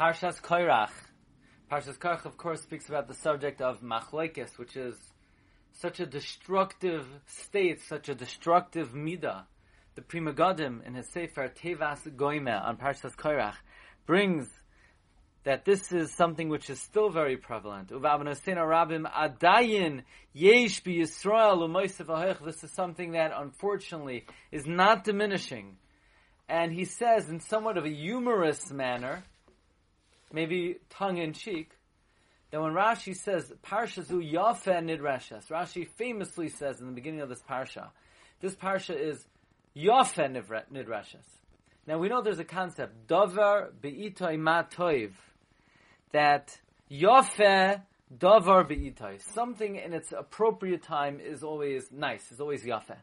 Parshas Koirach. Parshas Koirach, of course, speaks about the subject of machlekes, which is such a destructive state, such a destructive midah. The Pri Megadim in his Sefer Tevas Goime on Parshas Koirach brings that this is something which is still very prevalent. adayin yesh This is something that unfortunately is not diminishing. And he says in somewhat of a humorous manner, maybe tongue in cheek, that when Rashi says Parsha zu yafe nidreshes, Rashi famously says in the beginning of this parsha, this parsha is yafe nidreshes. Now we know there's a concept, davar be'itoy ma toiv, that yafe davar be'itoy, something in its appropriate time is always nice, is always yafe.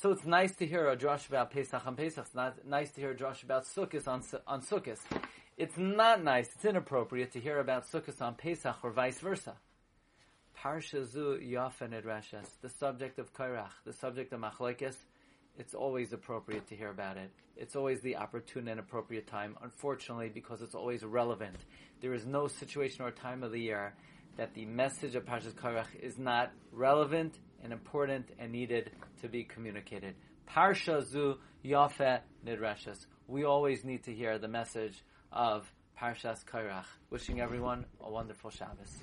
So it's nice to hear a drush about Pesach on Pesach. It's not nice to hear a drush about Sukkot on, on Sukkot. It's not nice, it's inappropriate to hear about Sukkot on Pesach or vice versa. Parsha zu yafen the subject of Kairach, the subject of Machlekes, it's always appropriate to hear about it. It's always the opportune and appropriate time, unfortunately, because it's always relevant. There is no situation or time of the year that the message of Parshas Kairach is not relevant and important and needed to be communicated. Parsha zu yafe nidrashes. We always need to hear the message of Parshas Kairach. Wishing everyone a wonderful Shabbos.